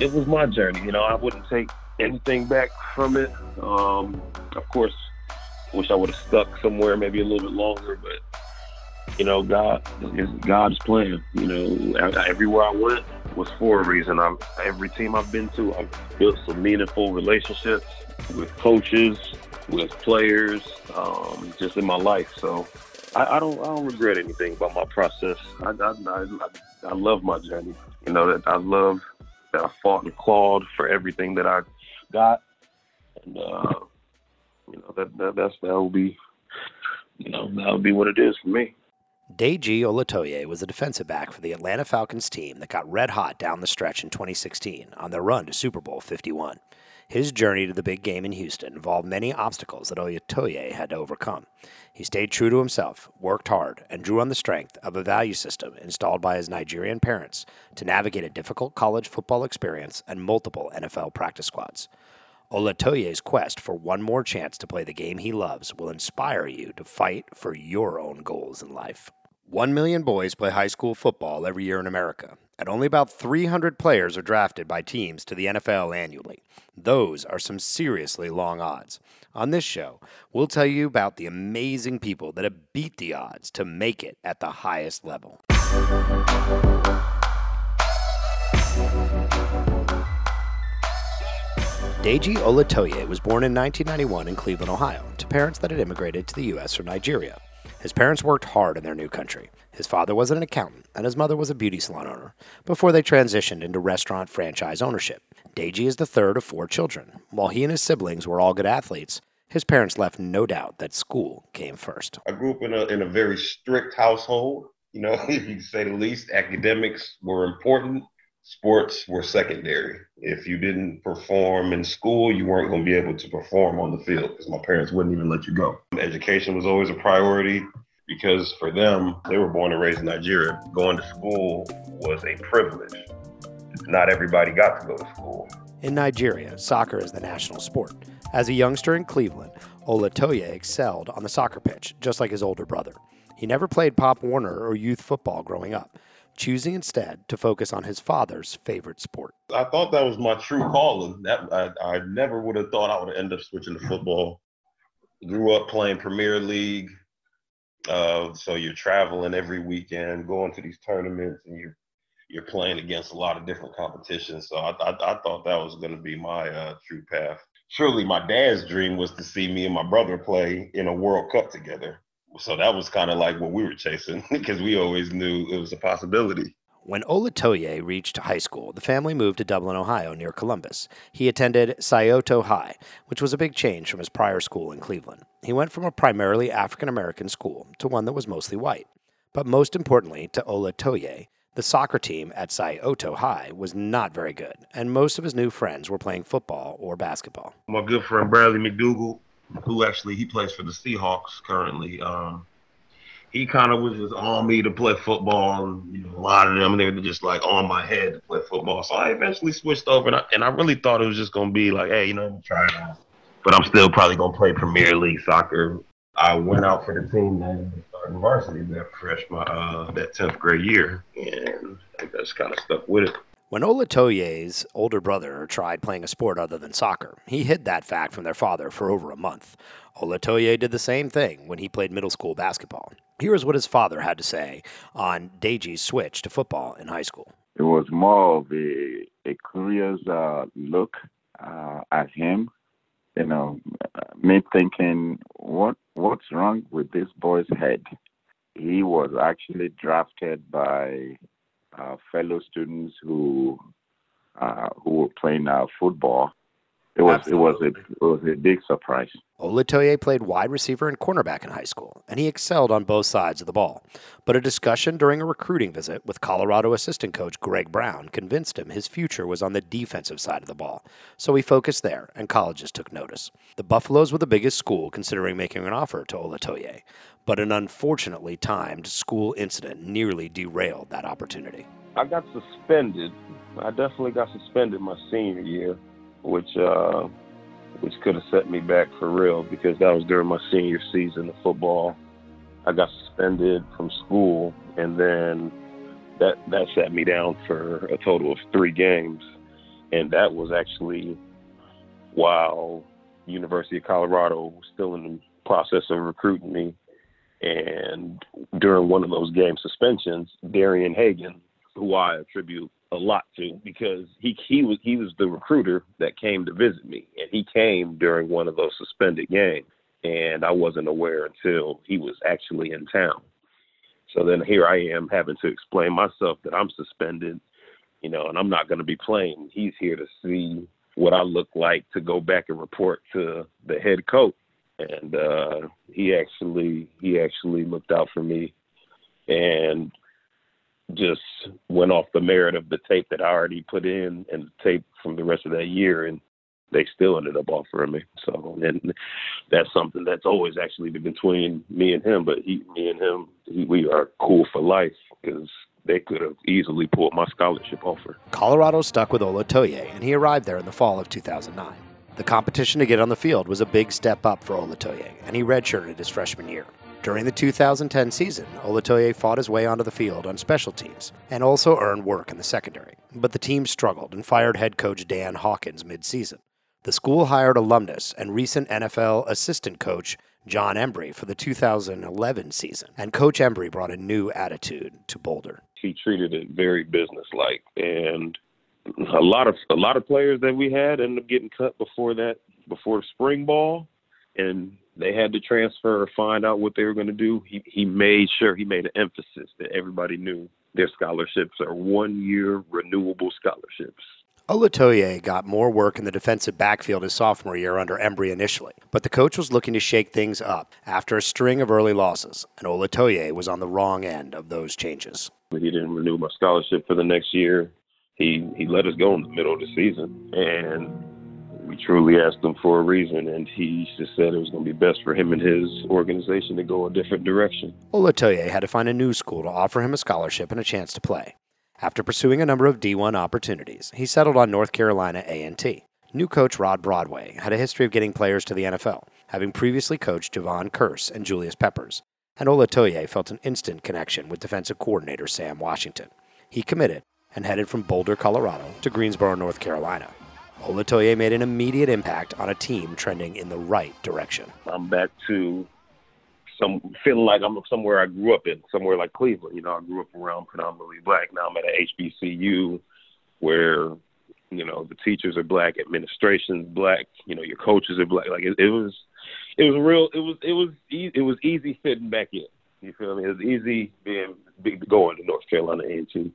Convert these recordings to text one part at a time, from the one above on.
it was my journey. You know, I wouldn't take anything back from it. Um, of course, wish I would have stuck somewhere maybe a little bit longer, but you know, God is God's plan. You know, everywhere I went was for a reason. I'm, every team I've been to, I've built some meaningful relationships with coaches, with players, um, just in my life. So I, I, don't I don't regret anything about my process. I, I, I, I love my journey. You know that I love that I fought and clawed for everything that I got, and uh, you know that, that that's that will be you know that will be what it is for me. Deji Olatoye was a defensive back for the Atlanta Falcons team that got red hot down the stretch in 2016 on their run to Super Bowl 51. His journey to the big game in Houston involved many obstacles that Olatoye had to overcome. He stayed true to himself, worked hard, and drew on the strength of a value system installed by his Nigerian parents to navigate a difficult college football experience and multiple NFL practice squads. Olatoye's quest for one more chance to play the game he loves will inspire you to fight for your own goals in life. One million boys play high school football every year in America, and only about 300 players are drafted by teams to the NFL annually. Those are some seriously long odds. On this show, we'll tell you about the amazing people that have beat the odds to make it at the highest level. Deji Olatoye was born in 1991 in Cleveland, Ohio, to parents that had immigrated to the U.S. from Nigeria. His parents worked hard in their new country. His father was an accountant, and his mother was a beauty salon owner, before they transitioned into restaurant franchise ownership. Deji is the third of four children. While he and his siblings were all good athletes, his parents left no doubt that school came first. I grew up in a, in a very strict household. You know, you say the least, academics were important sports were secondary. If you didn't perform in school, you weren't going to be able to perform on the field because my parents wouldn't even let you go. Education was always a priority because for them, they were born and raised in Nigeria. Going to school was a privilege. Not everybody got to go to school. In Nigeria, soccer is the national sport. As a youngster in Cleveland, Olatoye excelled on the soccer pitch, just like his older brother. He never played Pop Warner or youth football growing up choosing instead to focus on his father's favorite sport. I thought that was my true calling. That I, I never would have thought I would end up switching to football. Grew up playing Premier League, uh, so you're traveling every weekend, going to these tournaments, and you're you're playing against a lot of different competitions. So I, I, I thought that was going to be my uh, true path. Surely, my dad's dream was to see me and my brother play in a World Cup together so that was kind of like what we were chasing because we always knew it was a possibility. When Olatoye reached high school, the family moved to Dublin, Ohio, near Columbus. He attended Scioto High, which was a big change from his prior school in Cleveland. He went from a primarily African American school to one that was mostly white. But most importantly to Olatoye, the soccer team at Scioto High was not very good, and most of his new friends were playing football or basketball. My good friend Bradley McDougald who actually he plays for the Seahawks currently. Um, he kind of was just on me to play football, and you know, a lot of them they were just like on my head to play football. So I eventually switched over, and I, and I really thought it was just gonna be like, hey, you know, I'm trying out, but I'm still probably gonna play Premier League soccer. I went out for the team and started varsity that freshman, uh, that tenth grade year, and I just kind of stuck with it. When Olatoye's older brother tried playing a sport other than soccer, he hid that fact from their father for over a month. Olatoye did the same thing when he played middle school basketball. Here is what his father had to say on Deji's switch to football in high school. It was more of a, a curious uh, look uh, at him. You know, me thinking, what what's wrong with this boy's head? He was actually drafted by uh, fellow students who uh, who were playing uh, football. It was Absolutely. it was a it was a big surprise. Olatoye played wide receiver and cornerback in high school, and he excelled on both sides of the ball. But a discussion during a recruiting visit with Colorado assistant coach Greg Brown convinced him his future was on the defensive side of the ball. So he focused there, and colleges took notice. The Buffaloes were the biggest school considering making an offer to Olatoye, but an unfortunately timed school incident nearly derailed that opportunity. I got suspended. I definitely got suspended my senior year, which uh, which could have set me back for real because that was during my senior season of football. I got suspended from school, and then that that sat me down for a total of three games. and that was actually while University of Colorado was still in the process of recruiting me. And during one of those game suspensions, Darian Hagan, who I attribute a lot to because he he was he was the recruiter that came to visit me, and he came during one of those suspended games, and I wasn't aware until he was actually in town. So then here I am having to explain myself that I'm suspended, you know, and I'm not going to be playing. He's here to see what I look like to go back and report to the head coach. And uh, he actually he actually looked out for me and just went off the merit of the tape that I already put in and the tape from the rest of that year and they still ended up offering me. So, and that's something that's always actually been between me and him. But he, me and him, he, we are cool for life because they could have easily pulled my scholarship offer. Colorado stuck with Olatoye, and he arrived there in the fall of 2009. The competition to get on the field was a big step up for Olatoye, and he redshirted his freshman year. During the 2010 season, Olatoye fought his way onto the field on special teams and also earned work in the secondary. But the team struggled and fired head coach Dan Hawkins mid-season. The school hired alumnus and recent NFL assistant coach Jon Embree for the 2011 season, and Coach Embree brought a new attitude to Boulder. He treated it very businesslike, and a lot of a lot of players that we had ended up getting cut before that before spring ball, and they had to transfer or find out what they were going to do. He he made sure he made an emphasis that everybody knew their scholarships are one year renewable scholarships. Olatoye got more work in the defensive backfield his sophomore year under Embree initially, but the coach was looking to shake things up after a string of early losses, and Olatoye was on the wrong end of those changes. He didn't renew my scholarship for the next year. He he let us go in the middle of the season, and we truly asked him for a reason, and he just said it was going to be best for him and his organization to go a different direction. Olatoye had to find a new school to offer him a scholarship and a chance to play. After pursuing a number of D1 opportunities, he settled on North Carolina A&T. New coach Rod Broadway had a history of getting players to the NFL, having previously coached Jevon Kearse and Julius Peppers, and Olatoye felt an instant connection with defensive coordinator Sam Washington. He committed and headed from Boulder, Colorado to Greensboro, North Carolina. Olatoye made an immediate impact on a team trending in the right direction. I'm back to some feeling like I'm somewhere I grew up in, somewhere like Cleveland. You know, I grew up around predominantly black. Now I'm at a HBCU where you know the teachers are black, administration's black. You know, your coaches are black. Like it, it was, it was real. It was it was it was easy fitting back in. You feel me? It was easy being going to North Carolina A&T.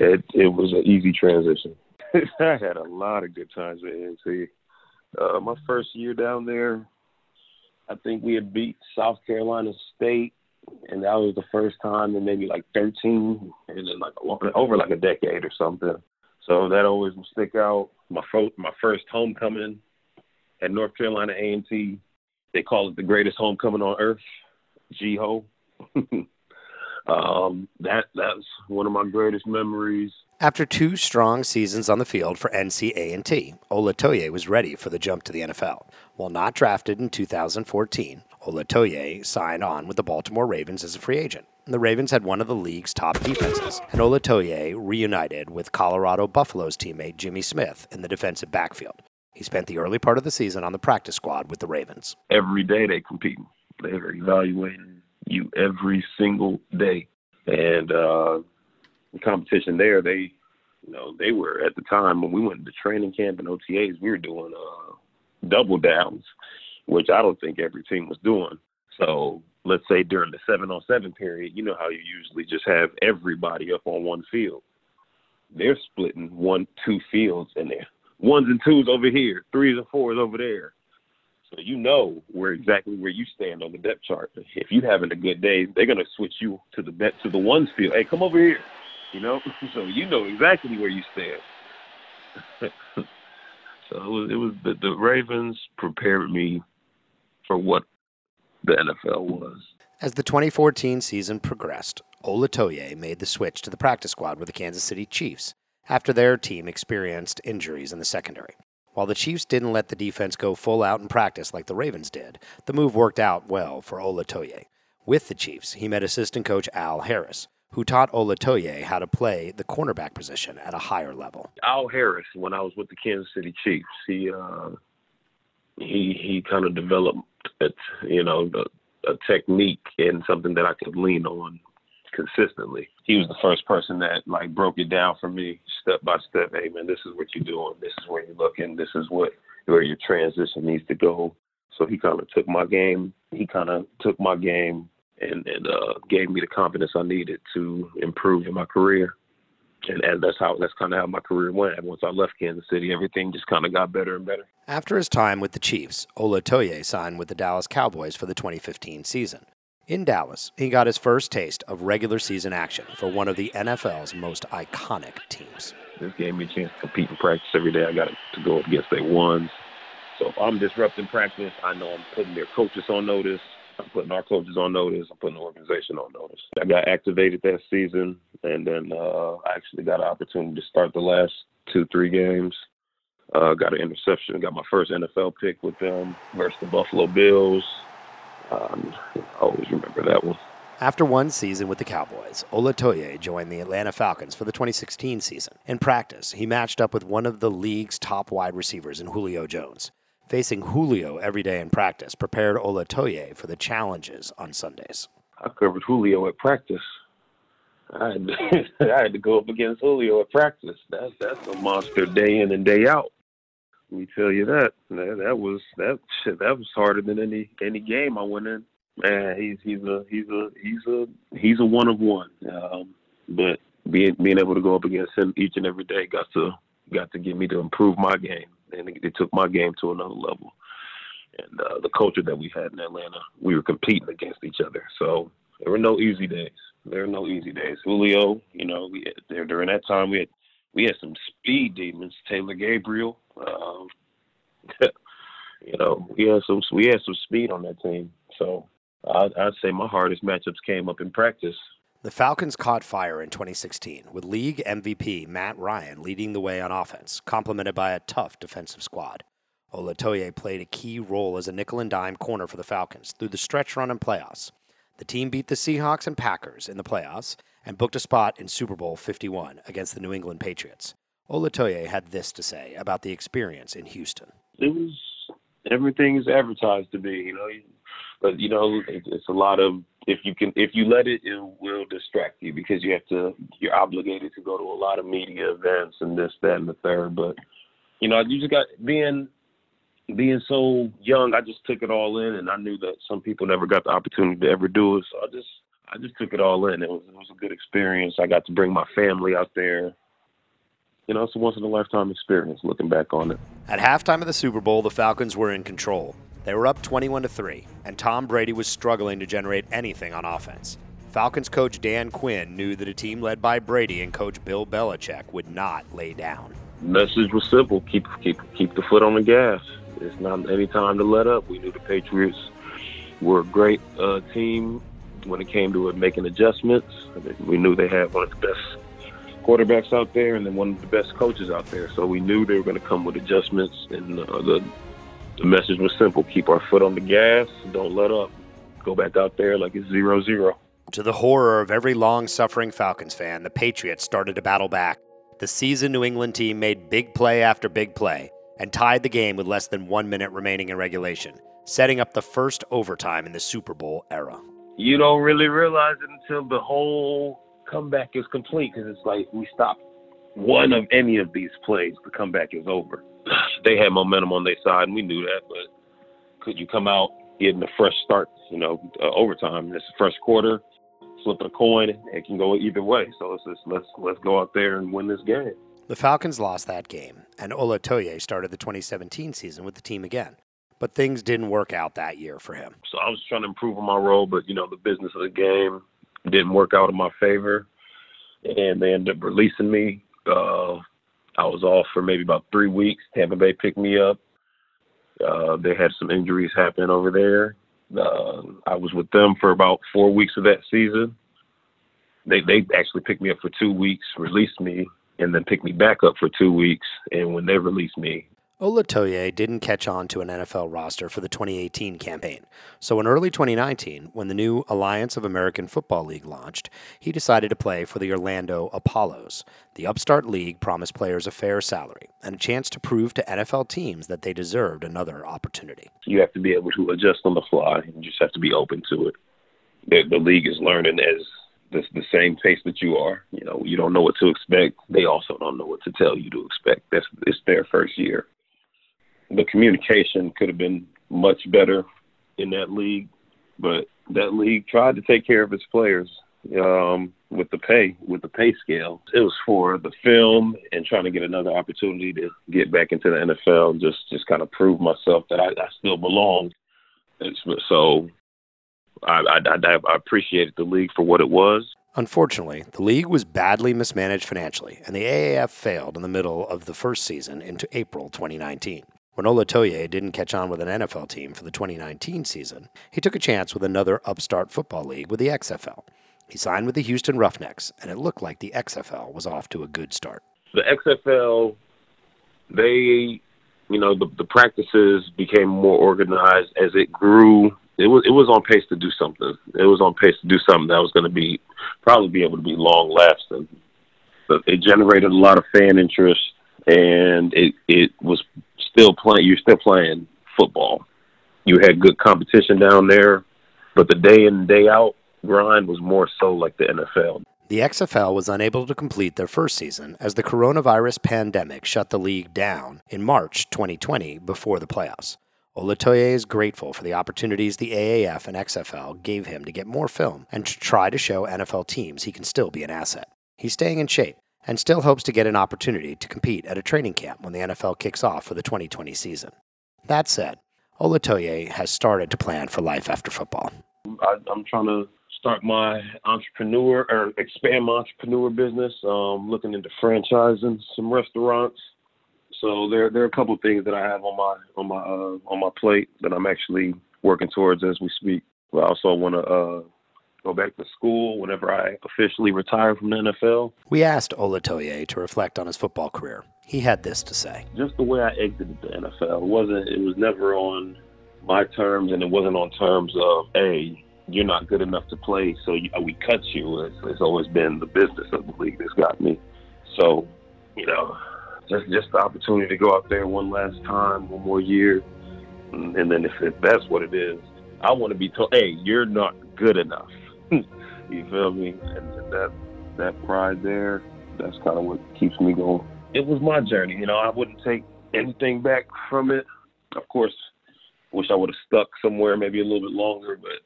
It, it was an easy transition. I had a lot of good times at A&T. Uh, my first year down there, I think we had beat South Carolina State, and that was the first time in maybe like 13, and then like over like a decade or something. So that always will stick out. My first, my first homecoming at North Carolina A&T, they call it the greatest homecoming on earth, G-Ho. um, that that's one of my greatest memories. After two strong seasons on the field for NCA&T, Olatoye was ready for the jump to the NFL. While not drafted in 2014, Olatoye signed on with the Baltimore Ravens as a free agent. The Ravens had one of the league's top defenses, and Olatoye reunited with Colorado Buffaloes teammate Jimmy Smith in the defensive backfield. He spent the early part of the season on the practice squad with the Ravens. Every day they competing. They're evaluating you every single day. And uh, the competition there, they, you know, they were at the time when we went to training camp and OTAs, we were doing uh, double downs, which I don't think every team was doing. So let's say during the seven on seven period, you know how you usually just have everybody up on one field. They're splitting one, two fields in they're ones and twos over here, threes and fours over there. So you know where exactly where you stand on the depth chart. If you're having a good day, they're gonna switch you to the bet to the ones field. Hey, come over here. You know, so you know exactly where you stand. so it was, it was the, the Ravens prepared me for what the NFL was. As the 2014 season progressed, Olatoye made the switch to the practice squad with the Kansas City Chiefs after their team experienced injuries in the secondary. While the Chiefs didn't let the defense go full out in practice like the Ravens did, the move worked out well for Olatoye. With the Chiefs, he met assistant coach Al Harris, who taught Olatoye how to play the cornerback position at a higher level. Al Harris, when I was with the Kansas City Chiefs, he uh, he he kind of developed, it, you know, a, a technique and something that I could lean on consistently. He was the first person that like broke it down for me step by step. Hey man, this is what you're doing. This is where you're looking. This is what where your transition needs to go. So he kind of took my game. He kind of took my game and, and uh, gave me the confidence I needed to improve in my career. And, and that's how that's kind of how my career went. Once I left Kansas City, everything just kind of got better and better. After his time with the Chiefs, Olatoye signed with the Dallas Cowboys for the 2015 season. In Dallas, he got his first taste of regular season action for one of the NFL's most iconic teams. This gave me a chance to compete in practice every day. I got to go up against their ones. So if I'm disrupting practice, I know I'm putting their coaches on notice. I'm putting our coaches on notice. I'm putting the organization on notice. I got activated that season, and then uh, I actually got an opportunity to start the last two, three games. Uh, got an interception. Got my first NFL pick with them versus the Buffalo Bills. Um, I always remember that one. After one season with the Cowboys, Olatoye joined the Atlanta Falcons for the 2016 season. In practice, he matched up with one of the league's top wide receivers in Julio Jones. Facing Julio every day in practice prepared Olatoye for the challenges on Sundays. I covered Julio at practice. I had, to, I had to go up against Julio at practice. That's that's a monster day in and day out. Let me tell you that. That, that was that shit. That was harder than any any game I went in. Man, he's he's a he's a he's a he's a one of one. Um, but being being able to go up against him each and every day got to got to get me to improve my game and it, it took my game to another level. And uh, the culture that we had in Atlanta, we were competing against each other. So there were no easy days. There were no easy days. Julio, you know, we had, there during that time we had we had some speed demons. Taylor Gabriel, um, you know, we had some we had some speed on that team. So I'd, I'd say my hardest matchups came up in practice. The Falcons caught fire in 2016 with league MVP Matt Ryan leading the way on offense, complemented by a tough defensive squad. Olatoye played a key role as a nickel and dime corner for the Falcons through the stretch run and playoffs. The team beat the Seahawks and Packers in the playoffs and booked a spot in Super Bowl 51 against the New England Patriots. Olatoye had this to say about the experience in Houston. It was everything is advertised to be, you know, but you know, it's a lot of if you can if you let it it will distract you because you have to you're obligated to go to a lot of media events and this that and the third but you know you just got being being so young i just took it all in and i knew that some people never got the opportunity to ever do it so i just i just took it all in. It was it was a good experience. I got to bring my family out there you know it's a once in a lifetime experience looking back on it at halftime of the super bowl the falcons were in control they were up 21 to 3, and Tom Brady was struggling to generate anything on offense. Falcons coach Dan Quinn knew that a team led by Brady and coach Bill Belichick would not lay down. Message was simple: keep keep keep the foot on the gas. It's not any time to let up. We knew the Patriots were a great uh, team when it came to making adjustments. We knew they had one of the best quarterbacks out there and then one of the best coaches out there. So we knew they were going to come with adjustments, and uh, the the message was simple keep our foot on the gas, don't let up. Go back out there like it's zero zero. To the horror of every long suffering Falcons fan, the Patriots started to battle back. The seasoned New England team made big play after big play and tied the game with less than one minute remaining in regulation, setting up the first overtime in the Super Bowl era. You don't really realize it until the whole comeback is complete because it's like we stop one of any of these plays, the comeback is over they had momentum on their side, and we knew that. But could you come out getting a fresh start? You know, uh, overtime. This first quarter, flip a coin. It can go either way. So let's just, let's let's go out there and win this game. The Falcons lost that game, and Olatoye started the 2017 season with the team again. But things didn't work out that year for him. So I was trying to improve on my role, but you know the business of the game didn't work out in my favor, and they ended up releasing me. Uh, I was off for maybe about three weeks. Tampa Bay picked me up. Uh, they had some injuries happen over there. Uh, I was with them for about four weeks of that season. They they actually picked me up for two weeks, released me, and then picked me back up for two weeks. And when they released me, Olatoye didn't catch on to an NFL roster for the 2018 campaign, so in early 2019, when the new Alliance of American Football League launched, he decided to play for the Orlando Apollos. The upstart league promised players a fair salary and a chance to prove to NFL teams that they deserved another opportunity. You have to be able to adjust on the fly, and you just have to be open to it. The, the league is learning as the, the same pace that you are. You know, you don't know what to expect. They also don't know what to tell you to expect. That's it's their first year the communication could have been much better in that league, but that league tried to take care of its players um, with the pay, with the pay scale. It was for the film and trying to get another opportunity to get back into the NFL, just just kind of prove myself that I, I still belong. It's, so I, I, I appreciated the league for what it was. Unfortunately, the league was badly mismanaged financially, and the AAF failed in the middle of the first season into April 2019. When Olatoye didn't catch on with an NFL team for the 2019 season, he took a chance with another upstart football league with the XFL. He signed with the Houston Roughnecks, and it looked like the XFL was off to a good start. The XFL, they, you know, the, the practices became more organized as it grew. It was it was on pace to do something. It was on pace to do something that was going to be probably be able to be long lasting. But it generated a lot of fan interest, and it it was still playing. You're still playing football. You had good competition down there, but the day in day out grind was more so like the NFL. The XFL was unable to complete their first season as the coronavirus pandemic shut the league down in March 2020 before the playoffs. Olatoye is grateful for the opportunities the AAF and XFL gave him to get more film and to try to show NFL teams he can still be an asset. He's staying in shape and still hopes to get an opportunity to compete at a training camp when the NFL kicks off for the 2020 season. That said, Olatoye has started to plan for life after football. I, am trying to start my entrepreneur or expand my entrepreneur business. Um, looking into franchising some restaurants. So there, there are a couple things that I have on my on my uh, on my plate that I'm actually working towards as we speak. I also want to uh, go back to school whenever I officially retire from the NFL. We asked Olatoye to reflect on his football career. He had this to say. Just the way I exited the NFL, it wasn't it was never on my terms and it wasn't on terms of, hey, you're not good enough to play, so you, we cut you. It's, it's always been the business of the league that's got me. So, you know, just just the opportunity to go out there one last time, one more year, and, and then if, if that's what it is, I want to be told, hey, you're not good enough. you feel me? And, that that pride there, that's kind of what keeps me going. It was my journey, you know. I wouldn't take anything back from it. Of course, wish I would have stuck somewhere maybe a little bit longer, but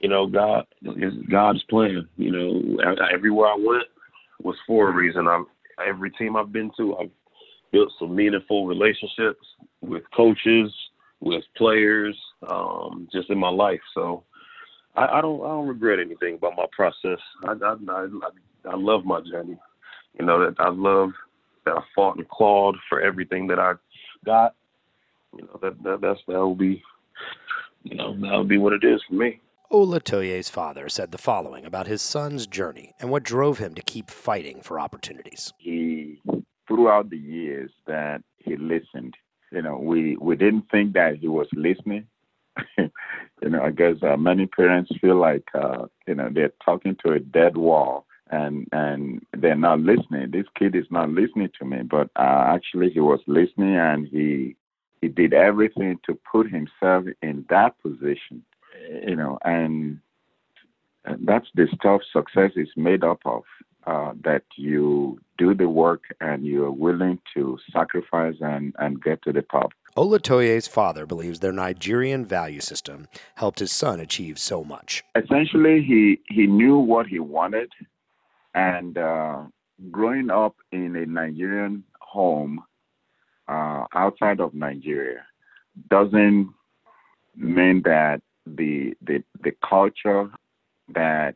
you know, God is God's plan. You know, everywhere I went was for a reason. I'm every team I've been to, I've built some meaningful relationships with coaches, with players, um, just in my life. So I, I don't I don't regret anything about my process. I, I I I love my journey. You know that I love that I fought and clawed for everything that I got. You know that that that's that will be you know that will be what it is for me. Olatoye's father said the following about his son's journey and what drove him to keep fighting for opportunities. He, throughout the years that he listened, you know, we, we didn't think that he was listening you know, I guess uh, many parents feel like uh, you know they're talking to a dead wall and and they're not listening. This kid is not listening to me, but uh, actually he was listening and he he did everything to put himself in that position, you know, and that's the stuff success is made up of. Uh, that you do the work and you're willing to sacrifice and, and get to the top. Olatoye's father believes their Nigerian value system helped his son achieve so much. Essentially, he, he knew what he wanted, and uh, growing up in a Nigerian home uh, outside of Nigeria doesn't mean that the the, the culture that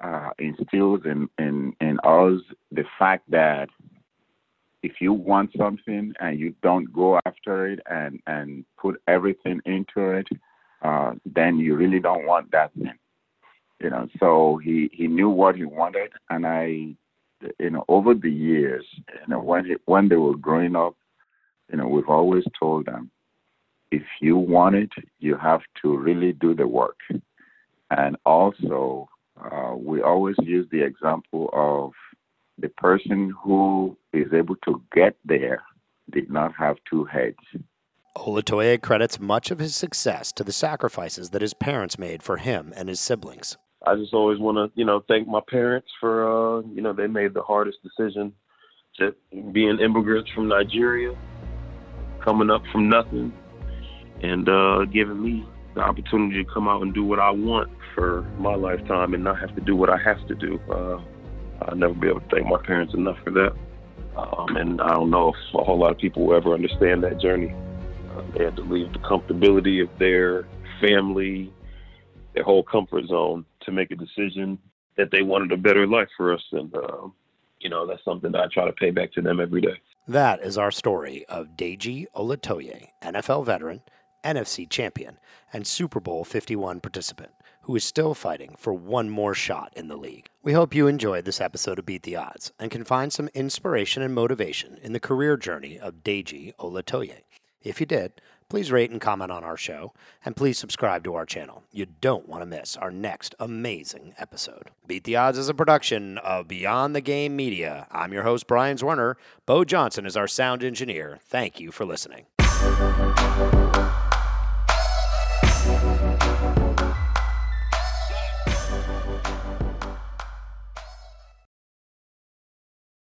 uh, instills in, in, in us the fact that if you want something and you don't go after it and and put everything into it, uh, then you really don't want that thing. You know, so he he knew what he wanted, and I, you know, over the years, you know, when he, when they were growing up, you know, we've always told them if you want it, you have to really do the work. And also, uh, we always use the example of the person who is able to get there did not have two heads. Olatoye credits much of his success to the sacrifices that his parents made for him and his siblings. I just always want to, you know, thank my parents for, uh, you know, they made the hardest decision to being immigrants from Nigeria, coming up from nothing, and uh, giving me the opportunity to come out and do what I want for my lifetime and not have to do what I have to do. Uh, I'll never be able to thank my parents enough for that. Um, and I don't know if a whole lot of people will ever understand that journey. Uh, they had to leave the comfortability of their family, their whole comfort zone to make a decision that they wanted a better life for us. And, uh, you know, that's something that I try to pay back to them every day. That is our story of Deji Olatoye, NFL veteran, NFC champion, and Super Bowl 51 participant, who is still fighting for one more shot in the league. We hope you enjoyed this episode of Beat the Odds and can find some inspiration and motivation in the career journey of Deji Olatoye. If you did, please rate and comment on our show, and please subscribe to our channel. You don't want to miss our next amazing episode. Beat the Odds is a production of Beyond the Game Media. I'm your host, Brian Zwerner. Bo Johnson is our sound engineer. Thank you for listening.